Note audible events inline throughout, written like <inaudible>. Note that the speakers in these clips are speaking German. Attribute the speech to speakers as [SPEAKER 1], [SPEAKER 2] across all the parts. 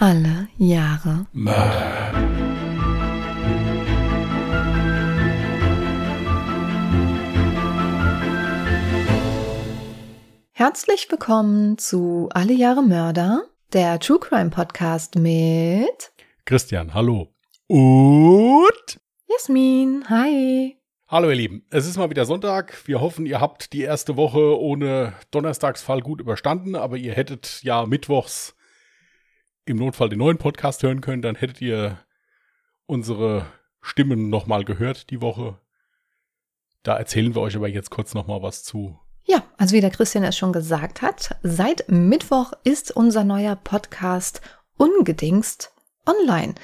[SPEAKER 1] Alle Jahre
[SPEAKER 2] Mörder.
[SPEAKER 1] Herzlich willkommen zu Alle Jahre Mörder, der True Crime Podcast mit
[SPEAKER 2] Christian, hallo. Und
[SPEAKER 1] Jasmin. Hi.
[SPEAKER 2] hallo ihr Lieben. Es ist mal wieder Sonntag. Wir hoffen, ihr habt die erste Woche ohne Donnerstagsfall gut überstanden, aber ihr hättet ja mittwochs im Notfall den neuen Podcast hören können, dann hättet ihr unsere Stimmen nochmal gehört die Woche. Da erzählen wir euch aber jetzt kurz nochmal was zu.
[SPEAKER 1] Ja, also wie der Christian es schon gesagt hat, seit Mittwoch ist unser neuer Podcast ungedingst online.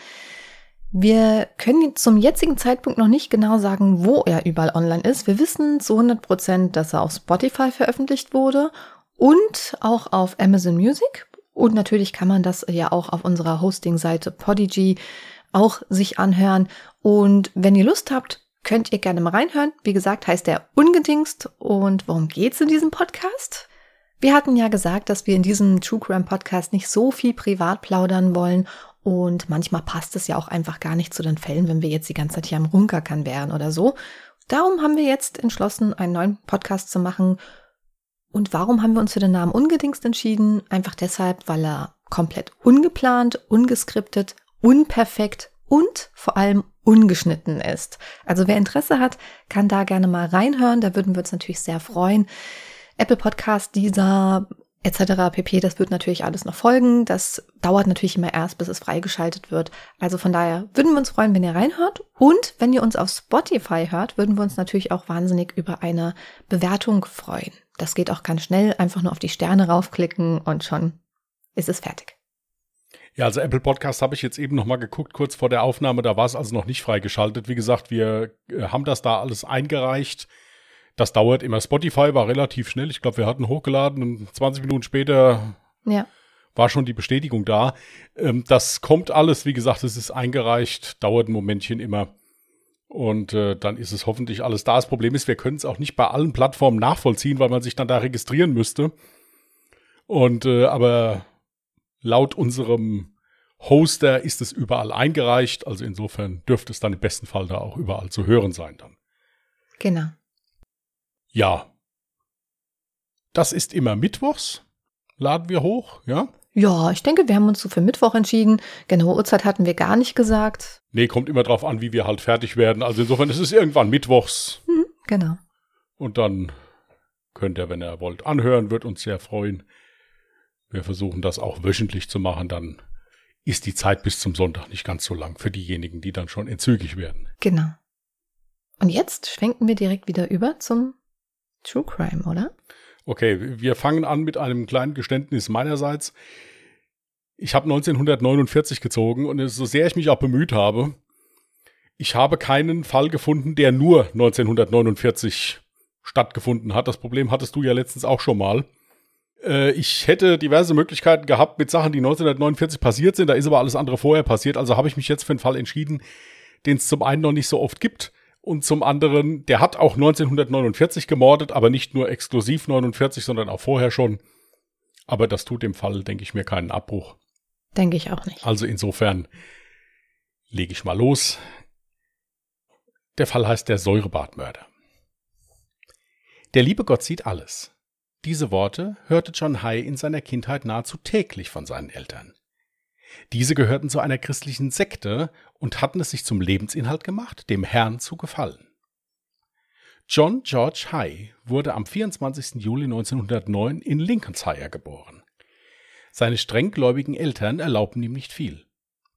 [SPEAKER 1] Wir können zum jetzigen Zeitpunkt noch nicht genau sagen, wo er überall online ist. Wir wissen zu 100 Prozent, dass er auf Spotify veröffentlicht wurde und auch auf Amazon Music. Und natürlich kann man das ja auch auf unserer Hosting-Seite Podigy auch sich anhören. Und wenn ihr Lust habt, könnt ihr gerne mal reinhören. Wie gesagt, heißt er Ungedingst. Und worum geht's in diesem Podcast? Wir hatten ja gesagt, dass wir in diesem True Crime Podcast nicht so viel privat plaudern wollen. Und manchmal passt es ja auch einfach gar nicht zu den Fällen, wenn wir jetzt die ganze Zeit hier am Runkerkern wären oder so. Darum haben wir jetzt entschlossen, einen neuen Podcast zu machen. Und warum haben wir uns für den Namen Ungedingst entschieden? Einfach deshalb, weil er komplett ungeplant, ungeskriptet, unperfekt und vor allem ungeschnitten ist. Also wer Interesse hat, kann da gerne mal reinhören. Da würden wir uns natürlich sehr freuen. Apple Podcast, dieser etc. pp. Das wird natürlich alles noch folgen. Das dauert natürlich immer erst, bis es freigeschaltet wird. Also von daher würden wir uns freuen, wenn ihr reinhört. Und wenn ihr uns auf Spotify hört, würden wir uns natürlich auch wahnsinnig über eine Bewertung freuen. Das geht auch ganz schnell. Einfach nur auf die Sterne raufklicken und schon ist es fertig.
[SPEAKER 2] Ja, also Apple Podcast habe ich jetzt eben nochmal geguckt, kurz vor der Aufnahme, da war es also noch nicht freigeschaltet. Wie gesagt, wir äh, haben das da alles eingereicht. Das dauert immer. Spotify war relativ schnell. Ich glaube, wir hatten hochgeladen und 20 Minuten später
[SPEAKER 1] Ja.
[SPEAKER 2] war schon die Bestätigung da. Ähm, das kommt alles, wie gesagt, es ist eingereicht, dauert ein Momentchen immer. Und äh, dann ist es hoffentlich alles da. Das Problem ist, wir können es auch nicht bei allen Plattformen nachvollziehen, weil man sich dann da registrieren müsste. Und äh, aber laut unserem Hoster ist es überall eingereicht. Also insofern dürfte es dann im besten Fall da auch überall zu hören sein dann.
[SPEAKER 1] Genau.
[SPEAKER 2] Ja. Das ist immer mittwochs. Laden wir hoch, ja?
[SPEAKER 1] Ja, ich denke, wir haben uns so für Mittwoch entschieden. Genaue Uhrzeit hatten wir gar nicht gesagt.
[SPEAKER 2] Nee, kommt immer drauf an, wie wir halt fertig werden. Also insofern ist es irgendwann mittwochs.
[SPEAKER 1] Hm, genau.
[SPEAKER 2] Und dann könnt ihr, wenn ihr wollt, anhören, wird uns sehr freuen. Wir versuchen das auch wöchentlich zu machen, dann ist die Zeit bis zum Sonntag nicht ganz so lang für diejenigen, die dann schon entzügig werden.
[SPEAKER 1] Genau. Und jetzt schwenken wir direkt wieder über zum True Crime, oder?
[SPEAKER 2] Okay, wir fangen an mit einem kleinen Geständnis meinerseits. Ich habe 1949 gezogen und so sehr ich mich auch bemüht habe, ich habe keinen Fall gefunden, der nur 1949 stattgefunden hat. Das Problem hattest du ja letztens auch schon mal. Äh, ich hätte diverse Möglichkeiten gehabt mit Sachen, die 1949 passiert sind. Da ist aber alles andere vorher passiert. Also habe ich mich jetzt für einen Fall entschieden, den es zum einen noch nicht so oft gibt und zum anderen, der hat auch 1949 gemordet, aber nicht nur exklusiv 49, sondern auch vorher schon. Aber das tut dem Fall, denke ich mir, keinen Abbruch.
[SPEAKER 1] Denke ich auch nicht.
[SPEAKER 2] Also insofern lege ich mal los. Der Fall heißt der Säurebadmörder. Der liebe Gott sieht alles. Diese Worte hörte John Hay in seiner Kindheit nahezu täglich von seinen Eltern. Diese gehörten zu einer christlichen Sekte und hatten es sich zum Lebensinhalt gemacht, dem Herrn zu gefallen. John George Hay wurde am 24. Juli 1909 in Lincolnshire geboren. Seine strenggläubigen Eltern erlaubten ihm nicht viel.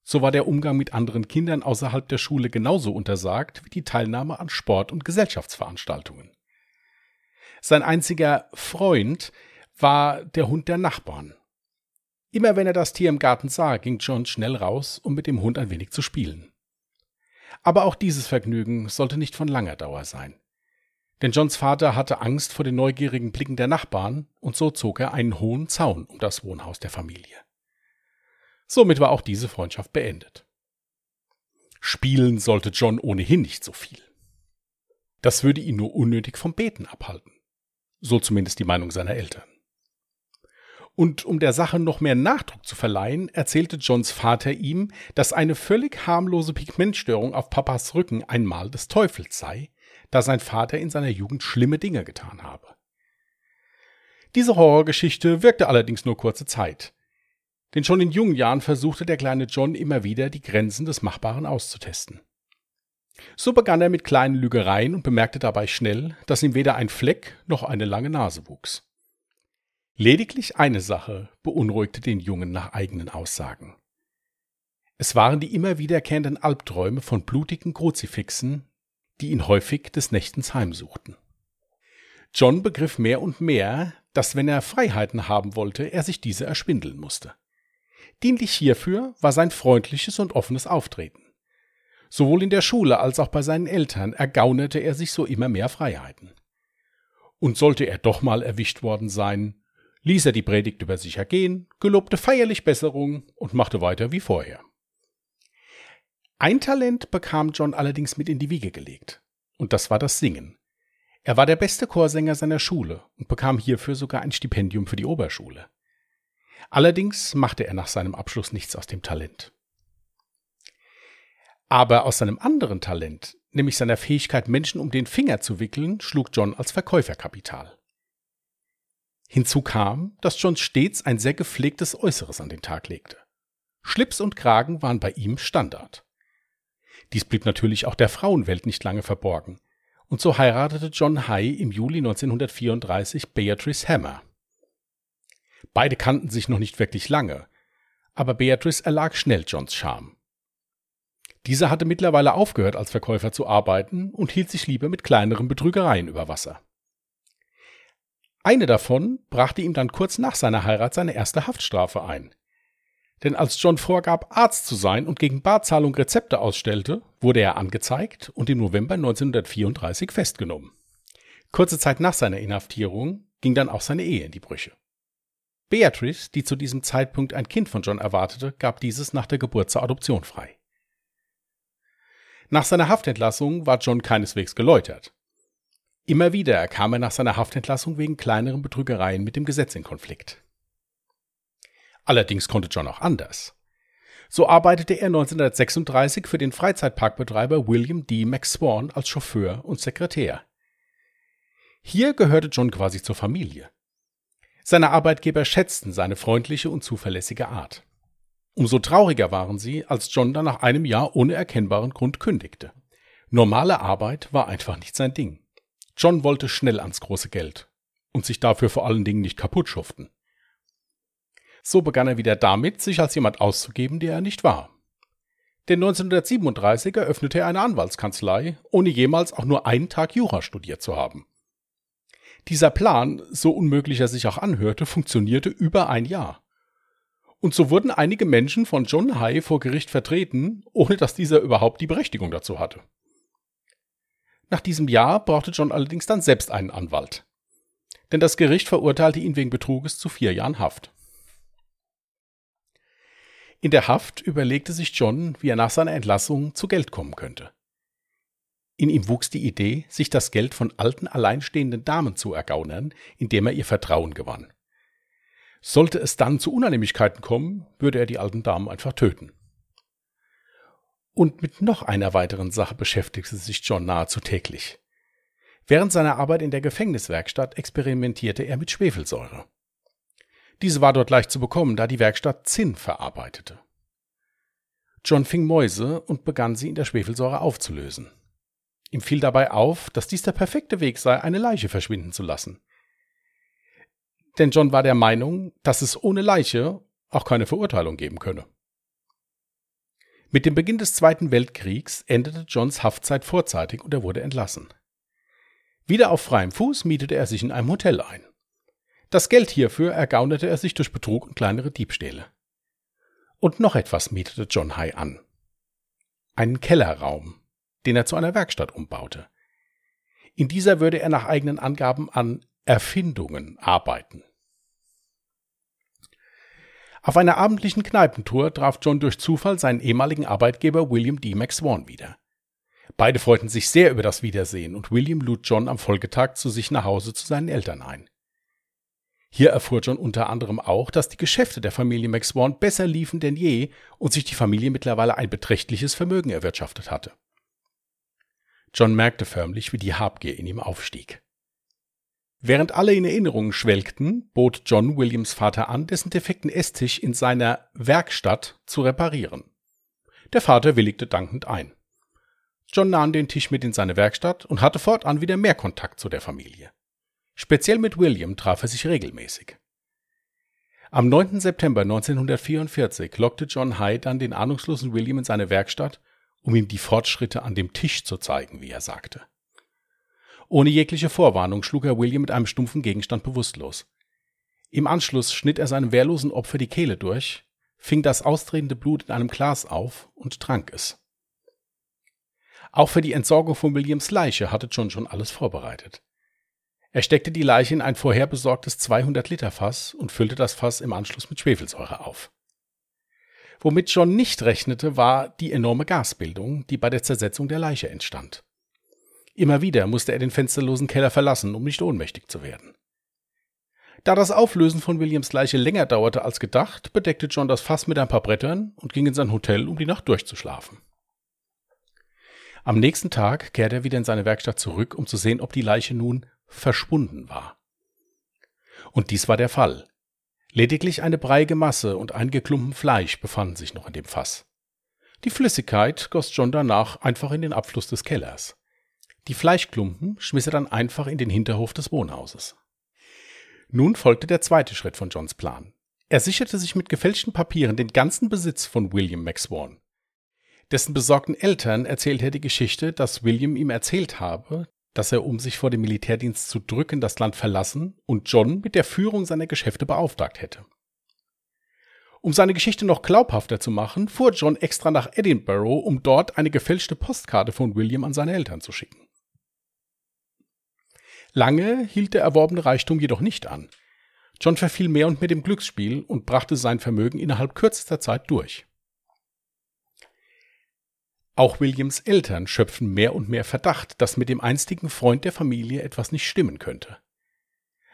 [SPEAKER 2] So war der Umgang mit anderen Kindern außerhalb der Schule genauso untersagt wie die Teilnahme an Sport- und Gesellschaftsveranstaltungen. Sein einziger Freund war der Hund der Nachbarn. Immer wenn er das Tier im Garten sah, ging John schnell raus, um mit dem Hund ein wenig zu spielen. Aber auch dieses Vergnügen sollte nicht von langer Dauer sein. Denn Johns Vater hatte Angst vor den neugierigen Blicken der Nachbarn, und so zog er einen hohen Zaun um das Wohnhaus der Familie. Somit war auch diese Freundschaft beendet. Spielen sollte John ohnehin nicht so viel. Das würde ihn nur unnötig vom Beten abhalten. So zumindest die Meinung seiner Eltern. Und um der Sache noch mehr Nachdruck zu verleihen, erzählte Johns Vater ihm, dass eine völlig harmlose Pigmentstörung auf Papas Rücken ein Mal des Teufels sei, da sein Vater in seiner Jugend schlimme Dinge getan habe. Diese Horrorgeschichte wirkte allerdings nur kurze Zeit. Denn schon in jungen Jahren versuchte der kleine John immer wieder, die Grenzen des Machbaren auszutesten. So begann er mit kleinen Lügereien und bemerkte dabei schnell, dass ihm weder ein Fleck noch eine lange Nase wuchs. Lediglich eine Sache beunruhigte den Jungen nach eigenen Aussagen. Es waren die immer wiederkehrenden Albträume von blutigen Kruzifixen, die ihn häufig des Nächtens heimsuchten. John begriff mehr und mehr, dass wenn er Freiheiten haben wollte, er sich diese erspindeln musste. Dienlich hierfür war sein freundliches und offenes Auftreten. Sowohl in der Schule als auch bei seinen Eltern ergaunerte er sich so immer mehr Freiheiten. Und sollte er doch mal erwischt worden sein, ließ er die Predigt über sich ergehen, gelobte feierlich Besserung und machte weiter wie vorher. Ein Talent bekam John allerdings mit in die Wiege gelegt, und das war das Singen. Er war der beste Chorsänger seiner Schule und bekam hierfür sogar ein Stipendium für die Oberschule. Allerdings machte er nach seinem Abschluss nichts aus dem Talent. Aber aus seinem anderen Talent, nämlich seiner Fähigkeit, Menschen um den Finger zu wickeln, schlug John als Verkäufer Kapital. Hinzu kam, dass John stets ein sehr gepflegtes Äußeres an den Tag legte. Schlips und Kragen waren bei ihm Standard. Dies blieb natürlich auch der Frauenwelt nicht lange verborgen, und so heiratete John Hay im Juli 1934 Beatrice Hammer. Beide kannten sich noch nicht wirklich lange, aber Beatrice erlag schnell Johns Charme. Dieser hatte mittlerweile aufgehört, als Verkäufer zu arbeiten und hielt sich lieber mit kleineren Betrügereien über Wasser. Eine davon brachte ihm dann kurz nach seiner Heirat seine erste Haftstrafe ein. Denn als John vorgab, Arzt zu sein und gegen Barzahlung Rezepte ausstellte, wurde er angezeigt und im November 1934 festgenommen. Kurze Zeit nach seiner Inhaftierung ging dann auch seine Ehe in die Brüche. Beatrice, die zu diesem Zeitpunkt ein Kind von John erwartete, gab dieses nach der Geburt zur Adoption frei. Nach seiner Haftentlassung war John keineswegs geläutert. Immer wieder kam er nach seiner Haftentlassung wegen kleineren Betrügereien mit dem Gesetz in Konflikt. Allerdings konnte John auch anders. So arbeitete er 1936 für den Freizeitparkbetreiber William D. McSwan als Chauffeur und Sekretär. Hier gehörte John quasi zur Familie. Seine Arbeitgeber schätzten seine freundliche und zuverlässige Art. Umso trauriger waren sie, als John dann nach einem Jahr ohne erkennbaren Grund kündigte. Normale Arbeit war einfach nicht sein Ding. John wollte schnell ans große Geld und sich dafür vor allen Dingen nicht kaputt schuften. So begann er wieder damit, sich als jemand auszugeben, der er nicht war. Denn 1937 eröffnete er eine Anwaltskanzlei, ohne jemals auch nur einen Tag Jura studiert zu haben. Dieser Plan, so unmöglich er sich auch anhörte, funktionierte über ein Jahr. Und so wurden einige Menschen von John Hay vor Gericht vertreten, ohne dass dieser überhaupt die Berechtigung dazu hatte. Nach diesem Jahr brauchte John allerdings dann selbst einen Anwalt. Denn das Gericht verurteilte ihn wegen Betruges zu vier Jahren Haft. In der Haft überlegte sich John, wie er nach seiner Entlassung zu Geld kommen könnte. In ihm wuchs die Idee, sich das Geld von alten, alleinstehenden Damen zu ergaunern, indem er ihr Vertrauen gewann. Sollte es dann zu Unannehmlichkeiten kommen, würde er die alten Damen einfach töten. Und mit noch einer weiteren Sache beschäftigte sich John nahezu täglich. Während seiner Arbeit in der Gefängniswerkstatt experimentierte er mit Schwefelsäure. Diese war dort leicht zu bekommen, da die Werkstatt Zinn verarbeitete. John fing Mäuse und begann sie in der Schwefelsäure aufzulösen. Ihm fiel dabei auf, dass dies der perfekte Weg sei, eine Leiche verschwinden zu lassen denn John war der Meinung, dass es ohne Leiche auch keine Verurteilung geben könne. Mit dem Beginn des Zweiten Weltkriegs endete Johns Haftzeit vorzeitig und er wurde entlassen. Wieder auf freiem Fuß mietete er sich in einem Hotel ein. Das Geld hierfür ergaunerte er sich durch Betrug und kleinere Diebstähle. Und noch etwas mietete John Hay an. Einen Kellerraum, den er zu einer Werkstatt umbaute. In dieser würde er nach eigenen Angaben an Erfindungen arbeiten. Auf einer abendlichen Kneipentour traf John durch Zufall seinen ehemaligen Arbeitgeber William D. McSwan wieder. Beide freuten sich sehr über das Wiedersehen und William lud John am Folgetag zu sich nach Hause zu seinen Eltern ein. Hier erfuhr John unter anderem auch, dass die Geschäfte der Familie McSwan besser liefen denn je und sich die Familie mittlerweile ein beträchtliches Vermögen erwirtschaftet hatte. John merkte förmlich, wie die Habgier in ihm aufstieg. Während alle in Erinnerungen schwelgten, bot John Williams Vater an, dessen defekten Esstisch in seiner Werkstatt zu reparieren. Der Vater willigte dankend ein. John nahm den Tisch mit in seine Werkstatt und hatte fortan wieder mehr Kontakt zu der Familie. Speziell mit William traf er sich regelmäßig. Am 9. September 1944 lockte John Hyde dann den ahnungslosen William in seine Werkstatt, um ihm die Fortschritte an dem Tisch zu zeigen, wie er sagte. Ohne jegliche Vorwarnung schlug er William mit einem stumpfen Gegenstand bewusstlos. Im Anschluss schnitt er seinem wehrlosen Opfer die Kehle durch, fing das austretende Blut in einem Glas auf und trank es. Auch für die Entsorgung von Williams Leiche hatte John schon alles vorbereitet. Er steckte die Leiche in ein vorher besorgtes 200-Liter-Fass und füllte das Fass im Anschluss mit Schwefelsäure auf. Womit John nicht rechnete, war die enorme Gasbildung, die bei der Zersetzung der Leiche entstand. Immer wieder musste er den fensterlosen Keller verlassen, um nicht ohnmächtig zu werden. Da das Auflösen von Williams Leiche länger dauerte als gedacht, bedeckte John das Fass mit ein paar Brettern und ging in sein Hotel, um die Nacht durchzuschlafen. Am nächsten Tag kehrte er wieder in seine Werkstatt zurück, um zu sehen, ob die Leiche nun verschwunden war. Und dies war der Fall. Lediglich eine breiige Masse und einige Klumpen Fleisch befanden sich noch in dem Fass. Die Flüssigkeit goss John danach einfach in den Abfluss des Kellers. Die Fleischklumpen schmiss er dann einfach in den Hinterhof des Wohnhauses. Nun folgte der zweite Schritt von Johns Plan. Er sicherte sich mit gefälschten Papieren den ganzen Besitz von William McSwan. Dessen besorgten Eltern erzählte er die Geschichte, dass William ihm erzählt habe, dass er, um sich vor dem Militärdienst zu drücken, das Land verlassen und John mit der Führung seiner Geschäfte beauftragt hätte. Um seine Geschichte noch glaubhafter zu machen, fuhr John extra nach Edinburgh, um dort eine gefälschte Postkarte von William an seine Eltern zu schicken. Lange hielt der erworbene Reichtum jedoch nicht an. John verfiel mehr und mehr dem Glücksspiel und brachte sein Vermögen innerhalb kürzester Zeit durch. Auch Williams Eltern schöpfen mehr und mehr Verdacht, dass mit dem einstigen Freund der Familie etwas nicht stimmen könnte.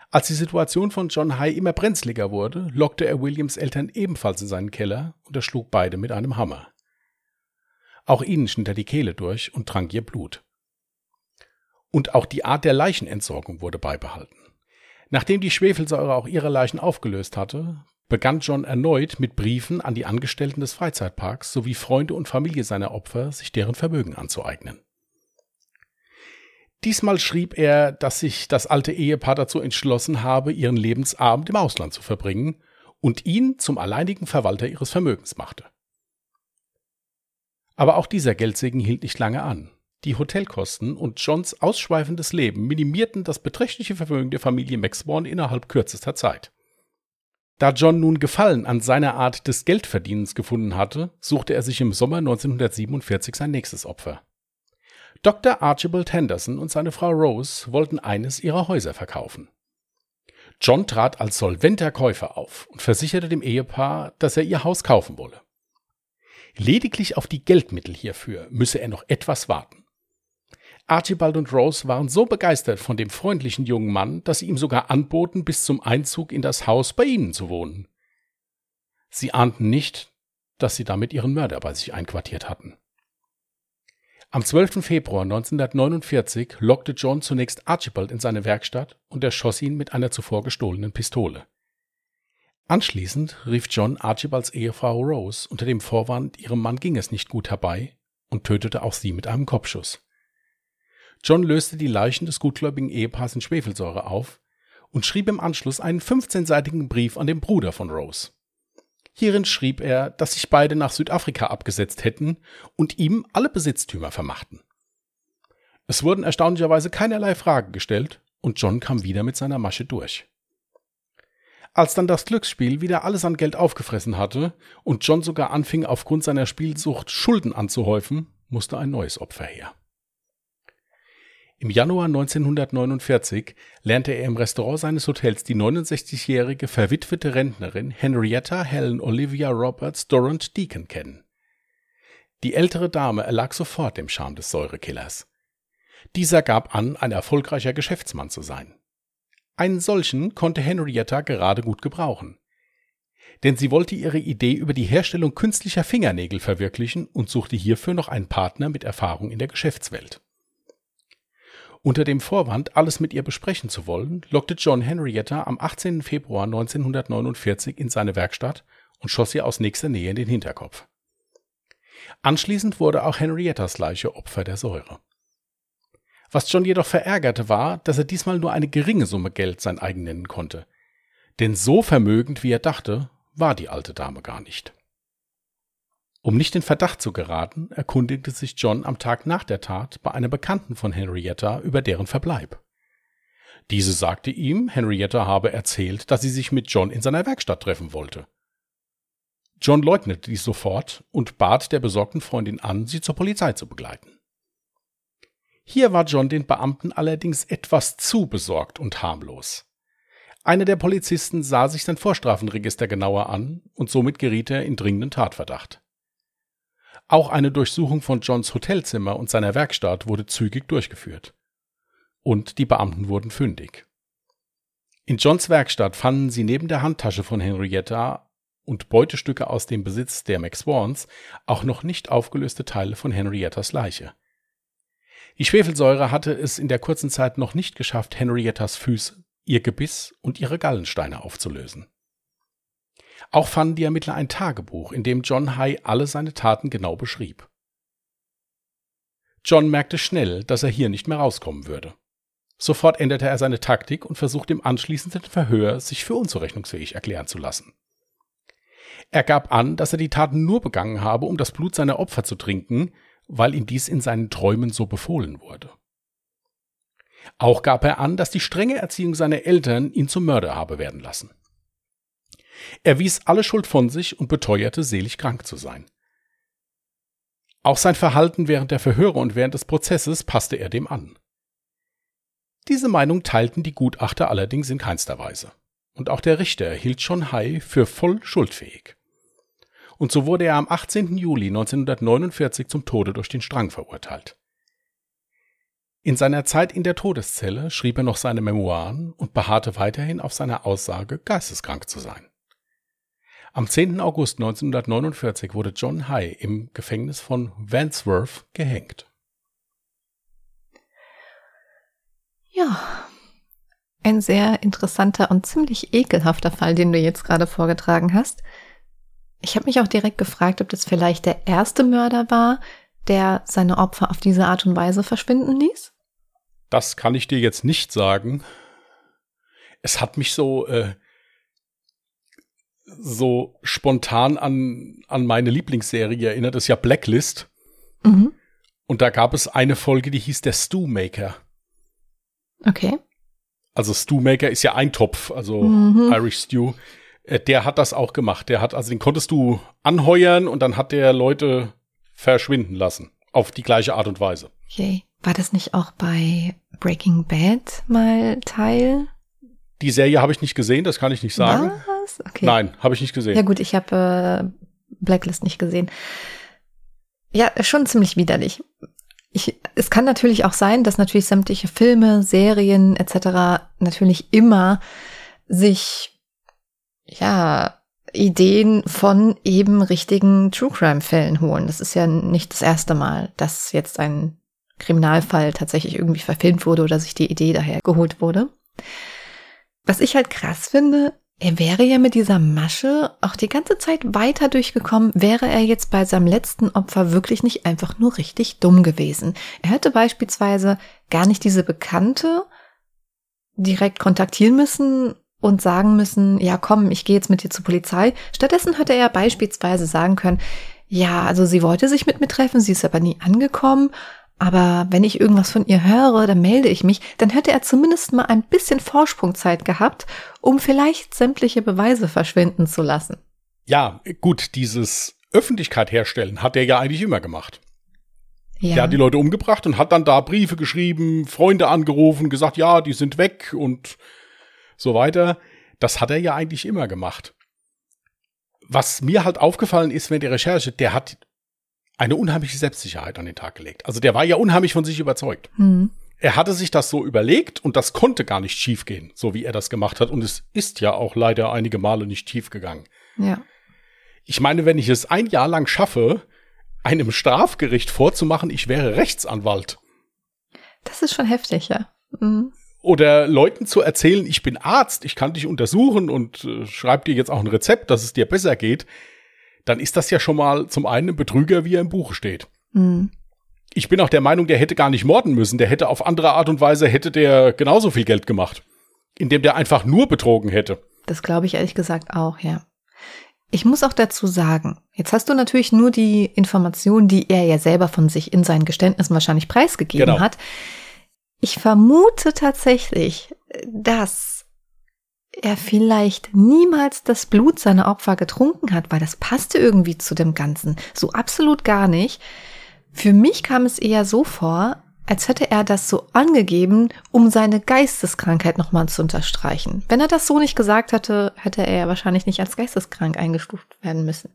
[SPEAKER 2] Als die Situation von John High immer brenzliger wurde, lockte er Williams Eltern ebenfalls in seinen Keller und erschlug beide mit einem Hammer. Auch ihnen schnitt er die Kehle durch und trank ihr Blut. Und auch die Art der Leichenentsorgung wurde beibehalten. Nachdem die Schwefelsäure auch ihre Leichen aufgelöst hatte, begann John erneut mit Briefen an die Angestellten des Freizeitparks sowie Freunde und Familie seiner Opfer, sich deren Vermögen anzueignen. Diesmal schrieb er, dass sich das alte Ehepaar dazu entschlossen habe, ihren Lebensabend im Ausland zu verbringen und ihn zum alleinigen Verwalter ihres Vermögens machte. Aber auch dieser Geldsegen hielt nicht lange an. Die Hotelkosten und Johns ausschweifendes Leben minimierten das beträchtliche Vermögen der Familie McSwan innerhalb kürzester Zeit. Da John nun Gefallen an seiner Art des Geldverdienens gefunden hatte, suchte er sich im Sommer 1947 sein nächstes Opfer. Dr. Archibald Henderson und seine Frau Rose wollten eines ihrer Häuser verkaufen. John trat als solventer Käufer auf und versicherte dem Ehepaar, dass er ihr Haus kaufen wolle. Lediglich auf die Geldmittel hierfür müsse er noch etwas warten. Archibald und Rose waren so begeistert von dem freundlichen jungen Mann, dass sie ihm sogar anboten, bis zum Einzug in das Haus bei ihnen zu wohnen. Sie ahnten nicht, dass sie damit ihren Mörder bei sich einquartiert hatten. Am 12. Februar 1949 lockte John zunächst Archibald in seine Werkstatt und erschoss ihn mit einer zuvor gestohlenen Pistole. Anschließend rief John Archibalds Ehefrau Rose unter dem Vorwand, ihrem Mann ging es nicht gut herbei, und tötete auch sie mit einem Kopfschuss. John löste die Leichen des gutgläubigen Ehepaars in Schwefelsäure auf und schrieb im Anschluss einen 15-seitigen Brief an den Bruder von Rose. Hierin schrieb er, dass sich beide nach Südafrika abgesetzt hätten und ihm alle Besitztümer vermachten. Es wurden erstaunlicherweise keinerlei Fragen gestellt und John kam wieder mit seiner Masche durch. Als dann das Glücksspiel wieder alles an Geld aufgefressen hatte und John sogar anfing, aufgrund seiner Spielsucht Schulden anzuhäufen, musste ein neues Opfer her. Im Januar 1949 lernte er im Restaurant seines Hotels die 69-jährige verwitwete Rentnerin Henrietta Helen Olivia Roberts Durant Deacon kennen. Die ältere Dame erlag sofort dem Charme des Säurekillers. Dieser gab an, ein erfolgreicher Geschäftsmann zu sein. Einen solchen konnte Henrietta gerade gut gebrauchen. Denn sie wollte ihre Idee über die Herstellung künstlicher Fingernägel verwirklichen und suchte hierfür noch einen Partner mit Erfahrung in der Geschäftswelt. Unter dem Vorwand, alles mit ihr besprechen zu wollen, lockte John Henrietta am 18. Februar 1949 in seine Werkstatt und schoss ihr aus nächster Nähe in den Hinterkopf. Anschließend wurde auch Henriettas Leiche Opfer der Säure. Was John jedoch verärgerte war, dass er diesmal nur eine geringe Summe Geld sein eigen nennen konnte. Denn so vermögend, wie er dachte, war die alte Dame gar nicht. Um nicht in Verdacht zu geraten, erkundigte sich John am Tag nach der Tat bei einer Bekannten von Henrietta über deren Verbleib. Diese sagte ihm, Henrietta habe erzählt, dass sie sich mit John in seiner Werkstatt treffen wollte. John leugnete dies sofort und bat der besorgten Freundin an, sie zur Polizei zu begleiten. Hier war John den Beamten allerdings etwas zu besorgt und harmlos. Einer der Polizisten sah sich sein Vorstrafenregister genauer an und somit geriet er in dringenden Tatverdacht. Auch eine Durchsuchung von Johns Hotelzimmer und seiner Werkstatt wurde zügig durchgeführt. Und die Beamten wurden fündig. In Johns Werkstatt fanden sie neben der Handtasche von Henrietta und Beutestücke aus dem Besitz der McSwans auch noch nicht aufgelöste Teile von Henriettas Leiche. Die Schwefelsäure hatte es in der kurzen Zeit noch nicht geschafft, Henriettas Füße, ihr Gebiss und ihre Gallensteine aufzulösen. Auch fanden die Ermittler ein Tagebuch, in dem John High alle seine Taten genau beschrieb. John merkte schnell, dass er hier nicht mehr rauskommen würde. Sofort änderte er seine Taktik und versuchte im anschließenden Verhör, sich für unzurechnungsfähig erklären zu lassen. Er gab an, dass er die Taten nur begangen habe, um das Blut seiner Opfer zu trinken, weil ihm dies in seinen Träumen so befohlen wurde. Auch gab er an, dass die strenge Erziehung seiner Eltern ihn zum Mörder habe werden lassen. Er wies alle Schuld von sich und beteuerte, selig krank zu sein. Auch sein Verhalten während der Verhöre und während des Prozesses passte er dem an. Diese Meinung teilten die Gutachter allerdings in keinster Weise. Und auch der Richter hielt John High für voll schuldfähig. Und so wurde er am 18. Juli 1949 zum Tode durch den Strang verurteilt. In seiner Zeit in der Todeszelle schrieb er noch seine Memoiren und beharrte weiterhin auf seiner Aussage, geisteskrank zu sein. Am 10. August 1949 wurde John High im Gefängnis von Wandsworth gehängt.
[SPEAKER 1] Ja, ein sehr interessanter und ziemlich ekelhafter Fall, den du jetzt gerade vorgetragen hast. Ich habe mich auch direkt gefragt, ob das vielleicht der erste Mörder war, der seine Opfer auf diese Art und Weise verschwinden ließ.
[SPEAKER 2] Das kann ich dir jetzt nicht sagen. Es hat mich so äh, so spontan an, an meine Lieblingsserie erinnert, ist ja Blacklist. Mhm. Und da gab es eine Folge, die hieß der Stew Maker.
[SPEAKER 1] Okay.
[SPEAKER 2] Also Stew Maker ist ja ein Topf, also mhm. Irish Stew. Äh, der hat das auch gemacht. Der hat, also den konntest du anheuern und dann hat der Leute verschwinden lassen. Auf die gleiche Art und Weise.
[SPEAKER 1] Okay. War das nicht auch bei Breaking Bad mal Teil?
[SPEAKER 2] Die Serie habe ich nicht gesehen, das kann ich nicht sagen. Was? Okay. Nein, habe ich nicht gesehen.
[SPEAKER 1] Ja gut, ich habe äh, Blacklist nicht gesehen. Ja, schon ziemlich widerlich. Ich, es kann natürlich auch sein, dass natürlich sämtliche Filme, Serien etc. natürlich immer sich ja Ideen von eben richtigen True Crime Fällen holen. Das ist ja nicht das erste Mal, dass jetzt ein Kriminalfall tatsächlich irgendwie verfilmt wurde oder sich die Idee daher geholt wurde. Was ich halt krass finde, er wäre ja mit dieser Masche auch die ganze Zeit weiter durchgekommen, wäre er jetzt bei seinem letzten Opfer wirklich nicht einfach nur richtig dumm gewesen. Er hätte beispielsweise gar nicht diese Bekannte direkt kontaktieren müssen und sagen müssen, ja komm, ich gehe jetzt mit dir zur Polizei. Stattdessen hätte er beispielsweise sagen können, ja, also sie wollte sich mit mir treffen, sie ist aber nie angekommen aber wenn ich irgendwas von ihr höre, dann melde ich mich, dann hätte er zumindest mal ein bisschen Vorsprungzeit gehabt, um vielleicht sämtliche Beweise verschwinden zu lassen.
[SPEAKER 2] Ja, gut, dieses Öffentlichkeit herstellen hat er ja eigentlich immer gemacht. Ja. Der hat die Leute umgebracht und hat dann da Briefe geschrieben, Freunde angerufen, gesagt, ja, die sind weg und so weiter. Das hat er ja eigentlich immer gemacht. Was mir halt aufgefallen ist während der Recherche, der hat eine unheimliche Selbstsicherheit an den Tag gelegt. Also der war ja unheimlich von sich überzeugt. Mhm. er hatte sich das so überlegt und das konnte gar nicht schiefgehen, so wie er das gemacht hat. Und es ist ja auch leider einige Male nicht schief gegangen.
[SPEAKER 1] Ja.
[SPEAKER 2] Ich meine, wenn ich es ein Jahr lang schaffe, einem Strafgericht vorzumachen, ich wäre Rechtsanwalt.
[SPEAKER 1] Das ist schon heftig, ja. Mhm.
[SPEAKER 2] Oder Leuten zu erzählen, ich bin Arzt, ich kann dich untersuchen und äh, schreib dir jetzt auch ein Rezept, dass es dir besser geht, dann ist das ja schon mal zum einen ein Betrüger, wie er im Buche steht.
[SPEAKER 1] Mhm.
[SPEAKER 2] Ich bin auch der Meinung, der hätte gar nicht morden müssen. Der hätte auf andere Art und Weise hätte der genauso viel Geld gemacht, indem der einfach nur betrogen hätte.
[SPEAKER 1] Das glaube ich ehrlich gesagt auch, ja. Ich muss auch dazu sagen, jetzt hast du natürlich nur die Informationen, die er ja selber von sich in seinen Geständnissen wahrscheinlich preisgegeben
[SPEAKER 2] Genau.
[SPEAKER 1] hat. Ich vermute tatsächlich, dass er vielleicht niemals das Blut seiner Opfer getrunken hat, weil das passte irgendwie zu dem Ganzen so absolut gar nicht. Für mich kam es eher so vor, als hätte er das so angegeben, um seine Geisteskrankheit nochmal zu unterstreichen. Wenn er das so nicht gesagt hätte, hätte er wahrscheinlich nicht als geisteskrank eingestuft werden müssen.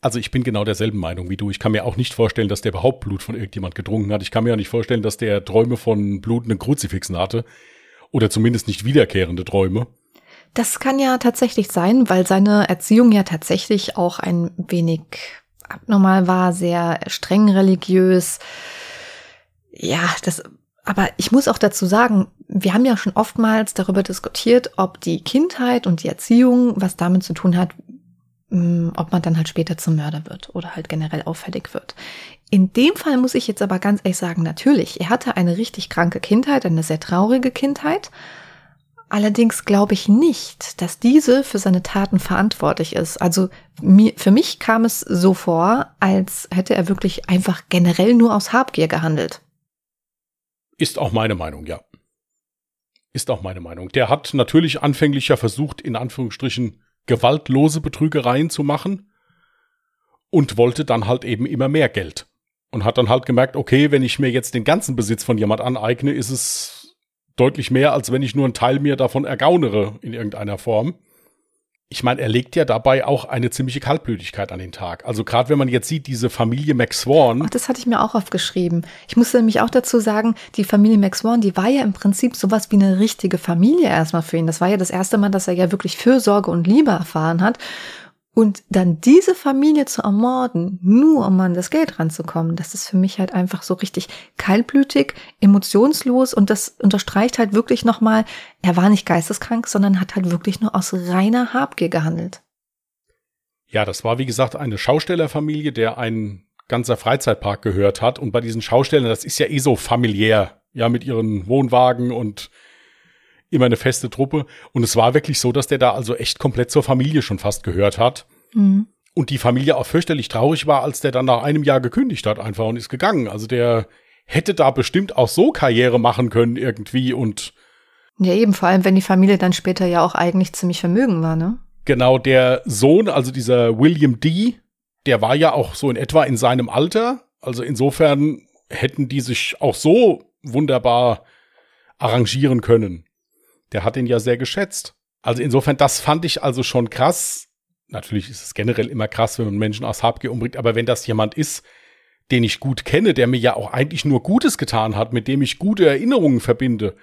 [SPEAKER 2] Also ich bin genau derselben Meinung wie du. Ich kann mir auch nicht vorstellen, dass der überhaupt Blut von irgendjemand getrunken hat. Ich kann mir auch nicht vorstellen, dass der Träume von blutenden Kruzifixen hatte. Oder zumindest nicht wiederkehrende Träume.
[SPEAKER 1] Das kann ja tatsächlich sein, weil seine Erziehung ja tatsächlich auch ein wenig abnormal war, sehr streng religiös. Ja, das, aber ich muss auch dazu sagen, wir haben ja schon oftmals darüber diskutiert, ob die Kindheit und die Erziehung was damit zu tun hat, mh, ob man dann halt später zum Mörder wird oder halt generell auffällig wird. In dem Fall muss ich jetzt aber ganz ehrlich sagen, natürlich, er hatte eine richtig kranke Kindheit, eine sehr traurige Kindheit. Allerdings glaube ich nicht, dass diese für seine Taten verantwortlich ist. Also mir, für mich kam es so vor, als hätte er wirklich einfach generell nur aus Habgier gehandelt.
[SPEAKER 2] Ist auch meine Meinung, ja. Ist auch meine Meinung. Der hat natürlich anfänglich ja versucht, in Anführungsstrichen gewaltlose Betrügereien zu machen und wollte dann halt eben immer mehr Geld. Und hat dann halt gemerkt, okay, wenn ich mir jetzt den ganzen Besitz von jemand aneigne, ist es deutlich mehr, als wenn ich nur einen Teil mir davon ergaunere in irgendeiner Form. Ich meine, er legt ja dabei auch eine ziemliche Kaltblütigkeit an den Tag. Also gerade wenn man jetzt sieht, diese Familie McSwan,
[SPEAKER 1] Ach, das hatte ich mir auch aufgeschrieben. Ich musste nämlich auch dazu sagen, die Familie McSwan, die war ja im Prinzip sowas wie eine richtige Familie erstmal für ihn. Das war ja das erste Mal, dass er ja wirklich Fürsorge und Liebe erfahren hat. Und dann diese Familie zu ermorden, nur um an das Geld ranzukommen, das ist für mich halt einfach so richtig kaltblütig, emotionslos und das unterstreicht halt wirklich nochmal, er war nicht geisteskrank, sondern hat halt wirklich nur aus reiner Habgier gehandelt.
[SPEAKER 2] Ja, das war wie gesagt eine Schaustellerfamilie, der ein ganzer Freizeitpark gehört hat. Und bei diesen Schaustellern, das ist ja eh so familiär, ja, mit ihren Wohnwagen und immer eine feste Truppe. Und es war wirklich so, dass der da also echt komplett zur Familie schon fast gehört hat.
[SPEAKER 1] Mhm.
[SPEAKER 2] Und die Familie auch fürchterlich traurig war, als der dann nach einem Jahr gekündigt hat einfach und ist gegangen. Also der hätte da bestimmt auch so Karriere machen können irgendwie und
[SPEAKER 1] Ja, eben, vor allem, wenn die Familie dann später ja auch eigentlich ziemlich vermögen war, ne?
[SPEAKER 2] Genau, der Sohn, also dieser William D., der war ja auch so in etwa in seinem Alter. Also insofern hätten die sich auch so wunderbar arrangieren können. Der hat ihn ja sehr geschätzt. Also insofern, das fand ich also schon krass. Natürlich ist es generell immer krass, wenn man Menschen aus Habgier umbringt, aber wenn das jemand ist, den ich gut kenne, der mir ja auch eigentlich nur Gutes getan hat, mit dem ich gute Erinnerungen verbinde,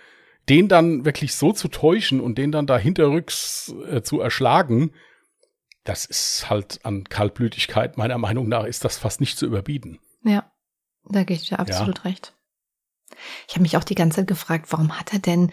[SPEAKER 2] den dann wirklich so zu täuschen und den dann da hinterrücks äh, zu erschlagen, das ist halt an Kaltblütigkeit, meiner Meinung nach, ist das fast nicht zu überbieten.
[SPEAKER 1] Ja, da gebe ich dir absolut recht. Ich habe mich auch die ganze Zeit gefragt, warum hat er denn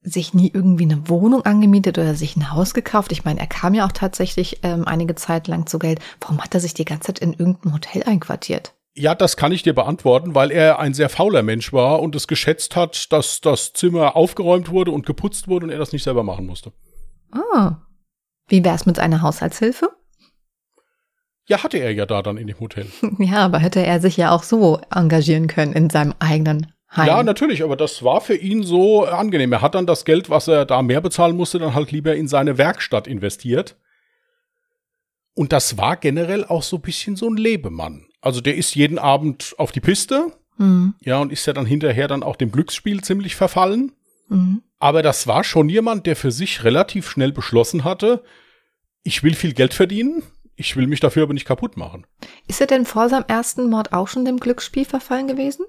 [SPEAKER 1] sich nie irgendwie eine Wohnung angemietet oder sich ein Haus gekauft? Ich meine, er kam ja auch tatsächlich ähm, einige Zeit lang zu Geld. Warum hat er sich die ganze Zeit in irgendeinem Hotel einquartiert?
[SPEAKER 2] Ja, das kann ich dir beantworten, weil er ein sehr fauler Mensch war und es geschätzt hat, dass das Zimmer aufgeräumt wurde und geputzt wurde und er das nicht selber machen musste.
[SPEAKER 1] Ah. Wie wär's mit einer Haushaltshilfe?
[SPEAKER 2] Ja, hatte er ja da dann in dem Hotel. <laughs>
[SPEAKER 1] Ja, aber hätte er sich ja auch so engagieren können in seinem eigenen Heim.
[SPEAKER 2] Ja, natürlich, aber das war für ihn so angenehm. Er hat dann das Geld, was er da mehr bezahlen musste, dann halt lieber in seine Werkstatt investiert. Und das war generell auch so ein bisschen so ein Lebemann. Also der ist jeden Abend auf die Piste,
[SPEAKER 1] Mhm.
[SPEAKER 2] ja, und ist ja dann hinterher dann auch dem Glücksspiel ziemlich verfallen.
[SPEAKER 1] Mhm.
[SPEAKER 2] Aber das war schon jemand, der für sich relativ schnell beschlossen hatte, ich will viel Geld verdienen, ich will mich dafür aber nicht kaputt machen.
[SPEAKER 1] Ist er denn vor seinem ersten Mord auch schon dem Glücksspiel verfallen gewesen?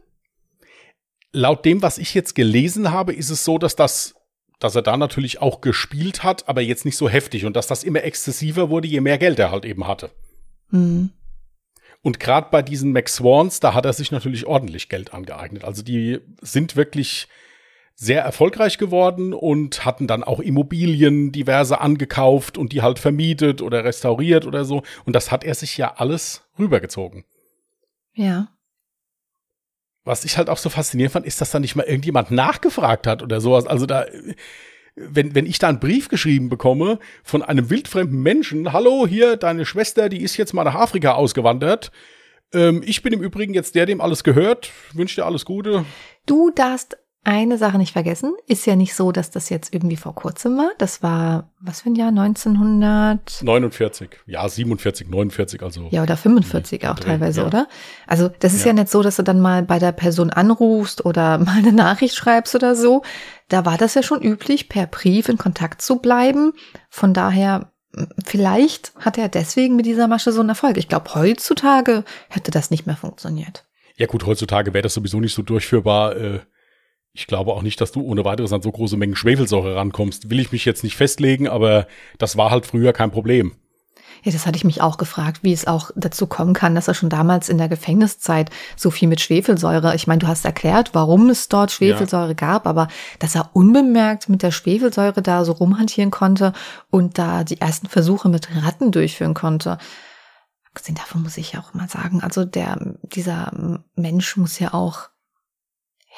[SPEAKER 2] Laut dem, was ich jetzt gelesen habe, ist es so, dass das, dass er da natürlich auch gespielt hat, aber jetzt nicht so heftig und dass das immer exzessiver wurde, je mehr Geld er halt eben hatte.
[SPEAKER 1] Mhm.
[SPEAKER 2] Und gerade bei diesen Max Swans, da hat er sich natürlich ordentlich Geld angeeignet. Also die sind wirklich sehr erfolgreich geworden und hatten dann auch Immobilien diverse angekauft und die halt vermietet oder restauriert oder so. Und das hat er sich ja alles rübergezogen.
[SPEAKER 1] Ja.
[SPEAKER 2] Was ich halt auch so faszinierend fand, ist, dass da nicht mal irgendjemand nachgefragt hat oder sowas. Also da, wenn, wenn ich da einen Brief geschrieben bekomme von einem wildfremden Menschen, hallo, hier, deine Schwester, die ist jetzt mal nach Afrika ausgewandert. Ähm, ich bin im Übrigen jetzt der, dem alles gehört. Wünsche dir alles Gute.
[SPEAKER 1] Du darfst eine Sache nicht vergessen. Ist ja nicht so, dass das jetzt irgendwie vor kurzem war. Das war, was für ein Jahr? 1900?
[SPEAKER 2] 49. Ja, 47, 49, also.
[SPEAKER 1] Ja, oder 45 auch
[SPEAKER 2] Dreh,
[SPEAKER 1] teilweise,
[SPEAKER 2] ja.
[SPEAKER 1] oder? Also, das ist ja.
[SPEAKER 2] Ja.
[SPEAKER 1] nicht so, dass du dann mal bei der Person anrufst oder <laughs> mal eine Nachricht schreibst oder so. Da war das ja schon üblich, per Brief in Kontakt zu bleiben. Von daher, vielleicht hat er deswegen mit dieser Masche so einen Erfolg. Ich glaube, heutzutage hätte das nicht mehr funktioniert.
[SPEAKER 2] Ja gut, heutzutage wäre das sowieso nicht so durchführbar. Äh, ich glaube auch nicht, dass du ohne weiteres an so große Mengen Schwefelsäure rankommst. Will ich mich jetzt nicht festlegen, aber das war halt früher kein Problem.
[SPEAKER 1] Ja, das hatte ich mich auch gefragt, wie es auch dazu kommen kann, dass er schon damals in der Gefängniszeit so viel mit Schwefelsäure, ich meine, du hast erklärt, warum es dort Schwefelsäure gab, aber dass er unbemerkt mit der Schwefelsäure da so rumhantieren konnte und da die ersten Versuche mit Ratten durchführen konnte. Abgesehen davon muss ich ja auch mal sagen, also der, dieser Mensch muss ja auch,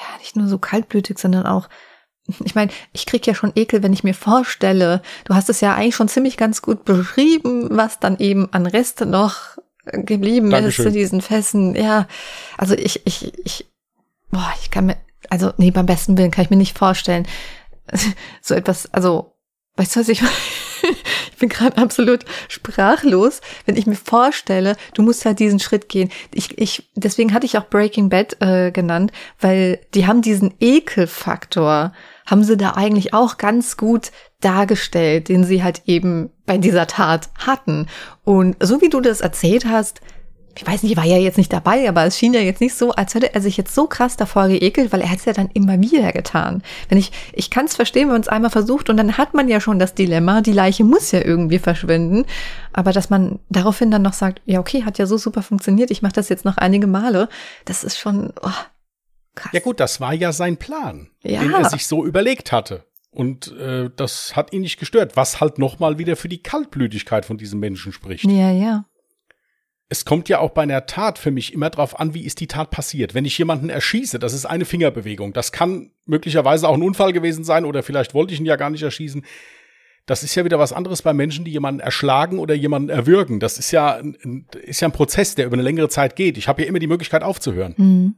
[SPEAKER 1] ja, nicht nur so kaltblütig, sondern auch ich meine, ich krieg ja schon Ekel, wenn ich mir vorstelle, du hast es ja eigentlich schon ziemlich ganz gut beschrieben, was dann eben an Reste noch geblieben
[SPEAKER 2] Dankeschön.
[SPEAKER 1] ist zu diesen Fessen. Ja, also ich, ich, ich, boah, ich kann mir, also nee, beim besten Willen kann ich mir nicht vorstellen, <laughs> so etwas, also, weißt du, was ich meine? Bin gerade absolut sprachlos, wenn ich mir vorstelle, du musst halt diesen Schritt gehen. Ich, ich, deswegen hatte ich auch Breaking Bad äh, genannt, weil die haben diesen Ekelfaktor, haben sie da eigentlich auch ganz gut dargestellt, den sie halt eben bei dieser Tat hatten. Und so wie du das erzählt hast, ich weiß nicht, ich war ja jetzt nicht dabei, aber es schien ja jetzt nicht so, als hätte er sich jetzt so krass davor geekelt, weil er hat es ja dann immer wieder getan. Wenn ich, ich kann es verstehen, wenn man es einmal versucht und dann hat man ja schon das Dilemma, die Leiche muss ja irgendwie verschwinden. Aber dass man daraufhin dann noch sagt, ja okay, hat ja so super funktioniert, ich mache das jetzt noch einige Male, das ist schon oh, krass.
[SPEAKER 2] Ja gut, das war ja sein Plan,
[SPEAKER 1] Ja.
[SPEAKER 2] den er sich so überlegt hatte. Und äh, das hat ihn nicht gestört, was halt nochmal wieder für die Kaltblütigkeit von diesem Menschen spricht.
[SPEAKER 1] Ja, ja.
[SPEAKER 2] Es kommt ja auch bei einer Tat für mich immer drauf an, wie ist die Tat passiert. Wenn ich jemanden erschieße, das ist eine Fingerbewegung. Das kann möglicherweise auch ein Unfall gewesen sein oder vielleicht wollte ich ihn ja gar nicht erschießen. Das ist ja wieder was anderes bei Menschen, die jemanden erschlagen oder jemanden erwürgen. Das ist ja ist ja ein Prozess, der über eine längere Zeit geht. Ich habe ja immer die Möglichkeit aufzuhören.
[SPEAKER 1] Hm.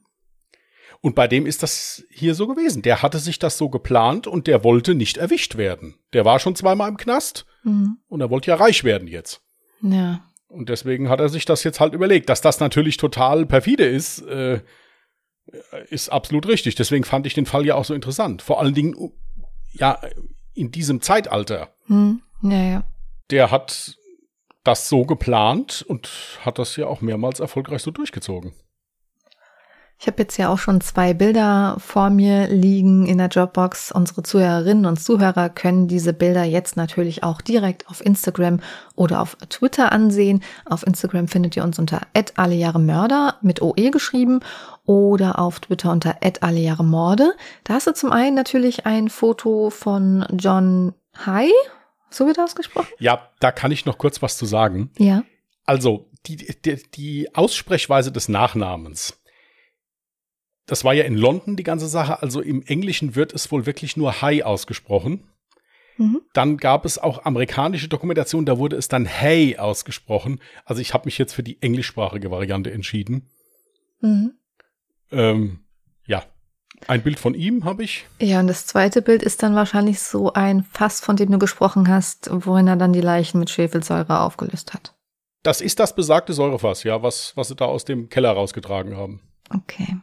[SPEAKER 2] Und bei dem ist das hier so gewesen. Der hatte sich das so geplant und der wollte nicht erwischt werden. Der war schon zweimal im Knast
[SPEAKER 1] Hm.
[SPEAKER 2] und er wollte ja reich werden jetzt.
[SPEAKER 1] Ja.
[SPEAKER 2] Und deswegen hat er sich das jetzt halt überlegt. Dass das natürlich total perfide ist, äh, ist absolut richtig. Deswegen fand ich den Fall ja auch so interessant. Vor allen Dingen, ja, in diesem Zeitalter.
[SPEAKER 1] Hm. Ja, ja.
[SPEAKER 2] Der hat das so geplant und hat das ja auch mehrmals erfolgreich so durchgezogen.
[SPEAKER 1] Ich habe jetzt ja auch schon zwei Bilder vor mir liegen in der Dropbox. Unsere Zuhörerinnen und Zuhörer können diese Bilder jetzt natürlich auch direkt auf Instagram oder auf Twitter ansehen. Auf Instagram findet ihr uns unter @allejahremörder mit OE geschrieben oder auf Twitter unter @allejahremorde. Da hast du zum einen natürlich ein Foto von John High, so wird ausgesprochen?
[SPEAKER 2] Ja, da kann ich noch kurz was zu sagen.
[SPEAKER 1] Ja.
[SPEAKER 2] Also, die, die, die Aussprechweise des Nachnamens. Das war ja in London die ganze Sache. Also im Englischen wird es wohl wirklich nur Hi ausgesprochen.
[SPEAKER 1] Mhm.
[SPEAKER 2] Dann gab es auch amerikanische Dokumentationen, da wurde es dann Hey ausgesprochen. Also ich habe mich jetzt für die englischsprachige Variante entschieden.
[SPEAKER 1] Mhm.
[SPEAKER 2] Ähm, ja, ein Bild von ihm habe ich.
[SPEAKER 1] Ja, und das zweite Bild ist dann wahrscheinlich so ein Fass, von dem du gesprochen hast, worin er dann die Leichen mit Schwefelsäure aufgelöst hat.
[SPEAKER 2] Das ist das besagte Säurefass, ja, was, was sie da aus dem Keller rausgetragen haben.
[SPEAKER 1] Okay.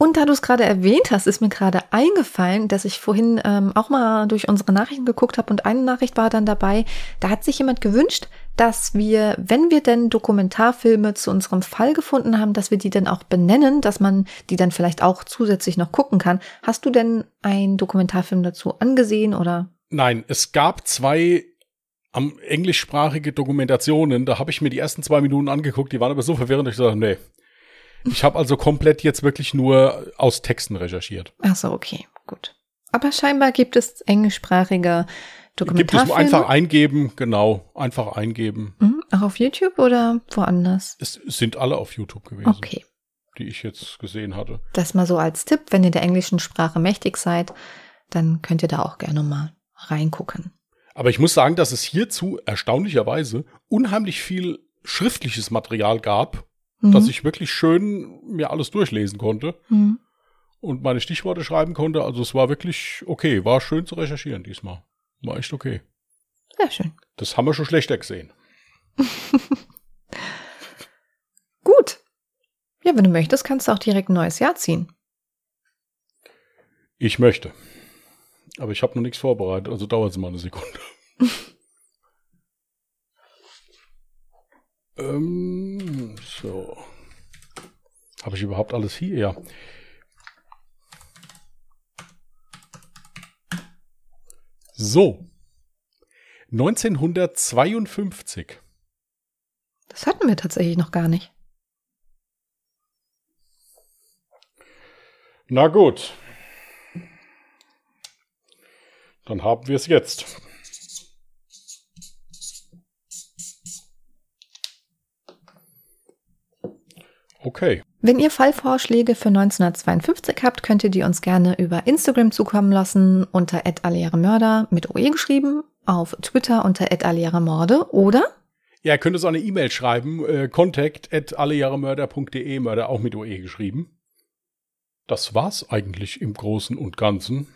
[SPEAKER 1] Und da du es gerade erwähnt hast, ist mir gerade eingefallen, dass ich vorhin ähm, auch mal durch unsere Nachrichten geguckt habe und eine Nachricht war dann dabei, da hat sich jemand gewünscht, dass wir, wenn wir denn Dokumentarfilme zu unserem Fall gefunden haben, dass wir die dann auch benennen, dass man die dann vielleicht auch zusätzlich noch gucken kann. Hast du denn einen Dokumentarfilm dazu angesehen oder?
[SPEAKER 2] Nein, es gab zwei am englischsprachige Dokumentationen. Da habe ich mir die ersten zwei Minuten angeguckt, die waren aber so verwirrend, dass ich dachte, nee. Ich habe also komplett jetzt wirklich nur aus Texten recherchiert.
[SPEAKER 1] Ach so, okay, gut. Aber scheinbar gibt es englischsprachige
[SPEAKER 2] Gibt es einfach eingeben, genau, einfach eingeben.
[SPEAKER 1] Mhm, auch auf YouTube oder woanders?
[SPEAKER 2] Es sind alle auf YouTube gewesen.
[SPEAKER 1] Okay.
[SPEAKER 2] Die ich jetzt gesehen hatte.
[SPEAKER 1] Das mal so als Tipp, wenn ihr der englischen Sprache mächtig seid, dann könnt ihr da auch gerne mal reingucken.
[SPEAKER 2] Aber ich muss sagen, dass es hierzu erstaunlicherweise unheimlich viel schriftliches Material gab, mhm. dass ich wirklich schön mir alles durchlesen konnte. Mhm. Und meine Stichworte schreiben konnte. Also es war wirklich okay, war schön zu recherchieren diesmal. War echt okay.
[SPEAKER 1] Sehr schön.
[SPEAKER 2] Das haben wir schon schlechter gesehen. <laughs>
[SPEAKER 1] Gut. Ja, wenn du möchtest, kannst du auch direkt ein neues Jahr ziehen.
[SPEAKER 2] Ich möchte. Aber ich habe noch nichts vorbereitet, also dauert es mal eine Sekunde. <laughs> ähm, so. Habe ich überhaupt alles hier? Ja. So. 1952.
[SPEAKER 1] Das hatten wir tatsächlich noch gar nicht.
[SPEAKER 2] Na gut. Dann haben wir es jetzt. Okay.
[SPEAKER 1] Wenn ihr Fallvorschläge für 1952 habt, könnt ihr die uns gerne über Instagram zukommen lassen unter @allearemörder mit OE geschrieben, auf Twitter unter @allearemorde oder
[SPEAKER 2] ja, ihr könnt uns auch eine E-Mail schreiben, äh, contact at allejahremörder.de, Mörder auch mit OE geschrieben. Das war's eigentlich im Großen und Ganzen.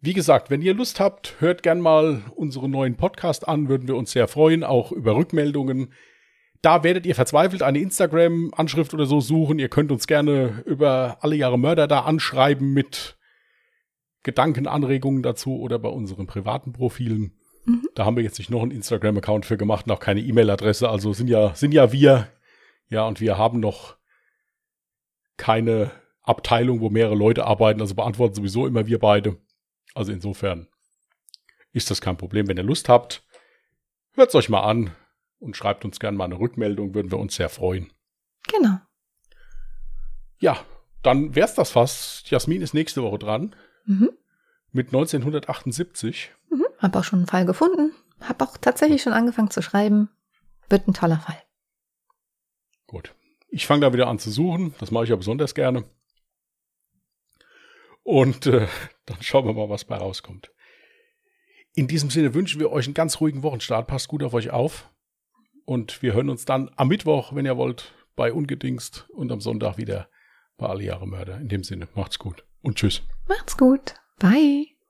[SPEAKER 2] Wie gesagt, wenn ihr Lust habt, hört gern mal unseren neuen Podcast an, würden wir uns sehr freuen, auch über Rückmeldungen. Da werdet ihr verzweifelt eine Instagram-Anschrift oder so suchen. Ihr könnt uns gerne über alle Jahre Mörder da anschreiben mit Gedankenanregungen dazu oder bei unseren privaten Profilen. Mhm. Da haben wir jetzt nicht noch einen Instagram-Account für gemacht, noch keine E-Mail-Adresse. Also sind ja, sind ja wir. Ja, und wir haben noch keine Abteilung, wo mehrere Leute arbeiten. Also beantworten sowieso immer wir beide. Also insofern ist das kein Problem. Wenn ihr Lust habt, hört es euch mal an und schreibt uns gerne mal eine Rückmeldung, würden wir uns sehr freuen.
[SPEAKER 1] Genau.
[SPEAKER 2] Ja, dann wär's das fast. Jasmin ist nächste Woche dran. Mhm. Mit 1978.
[SPEAKER 1] Mhm. Hab auch schon einen Fall gefunden. Hab auch tatsächlich schon angefangen zu schreiben. Wird ein toller Fall.
[SPEAKER 2] Gut. Ich fange da wieder an zu suchen. Das mache ich ja besonders gerne. Und äh, <laughs> dann schauen wir mal, was bei rauskommt. In diesem Sinne wünschen wir euch einen ganz ruhigen Wochenstart. Passt gut auf euch auf. Und wir hören uns dann am Mittwoch, wenn ihr wollt, bei Ungedingst und am Sonntag wieder bei Alle Jahre Mörder. In dem Sinne, macht's gut und tschüss.
[SPEAKER 1] Macht's gut. Bye.